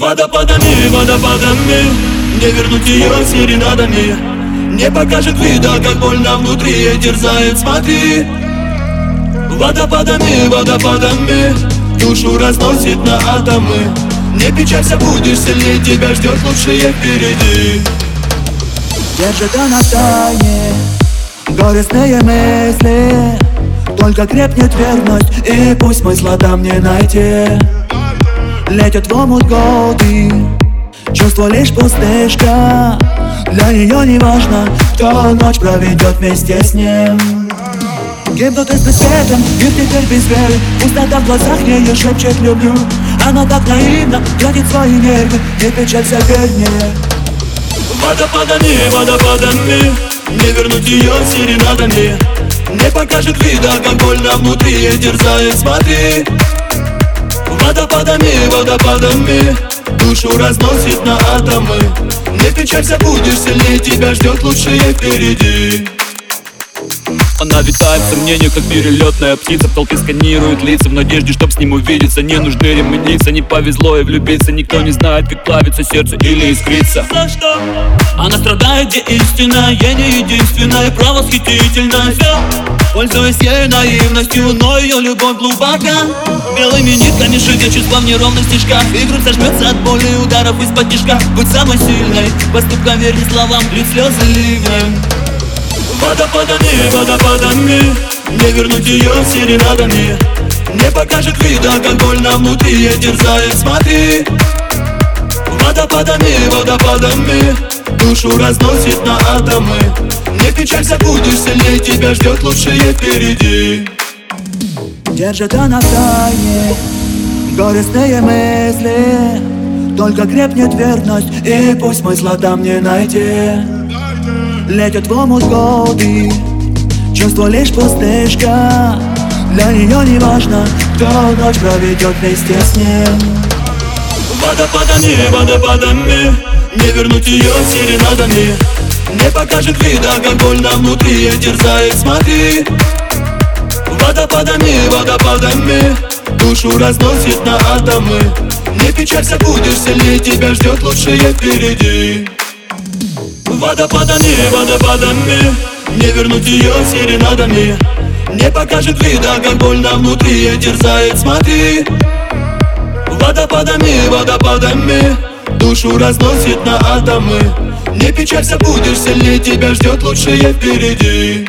Водопадами, водопадами Не вернуть ее серенадами Не покажет вида, как больно внутри Терзает, смотри. Водопадами, водопадами Душу разносит на атомы. Не печалься, будешь сильнее Тебя ждет лучшее впереди. Держит она в тайне Горестные мысли. Только крепнет верность И пусть смысла там не найти Летят в омут годы Чувство лишь пустышка. Для нее не важно Кто ночь проведет вместе с ним. Гибнут из светом, и теперь без веры. Пустота в глазах ее шепчет люблю Она так наивно тратит свои нервы И печаль вся вернее Водопадами, водопадами Не вернуть ее серенадами. Не покажет вида, как больно внутри Терзает, смотри Водопадами, водопадами. Душу разносит на атомы. Не печалься, будешь сильнее Тебя ждет лучшее впереди она витает в сомнениях, как перелетная птица. В толпе сканирует лица в надежде, чтоб с ним увидеться. Не нужны ремниться, не повезло и влюбиться. Никто не знает, как плавится сердце или искрится. За что? Она страдает, где истина Я не единственная, правосхитительная. Пользуясь ею наивностью, но ее любовь глубока. Белыми нитками шитя чувства в неровных стежках. И грудь сожмется от боли ударов из-под тяжка Будь самой сильной, поступкам верни словам, лить слезы ливнем Водопадами, водопадами Не вернуть ее серенадами. Не покажет вида, как больно внутри Терзает, смотри. Водопадами, водопадами Душу разносит на атомы. Не печалься, будешь сильнее Тебя ждет лучшее впереди. Держит она в тайне Горестные мысли Только крепнет верность И пусть смысла там не найти Летят в омут годы Чувство лишь пустышка Для нее не важно Кто ночь проведет вместе с ним Водопадами, водопадами Не вернуть ее серенадами Не покажет вида, как больно внутри Терзает, смотри Водопадами, водопадами Душу разносит на атомы Не печалься, будешь сильнее Тебя ждет лучшее впереди Водопадами, водопадами Не вернуть ее серенадами Не покажет вида, как больно внутри. Терзает, смотри. Водопадами, водопадами Душу разносит на атомы. Не печалься, будешь сильнее Тебя ждет лучшее впереди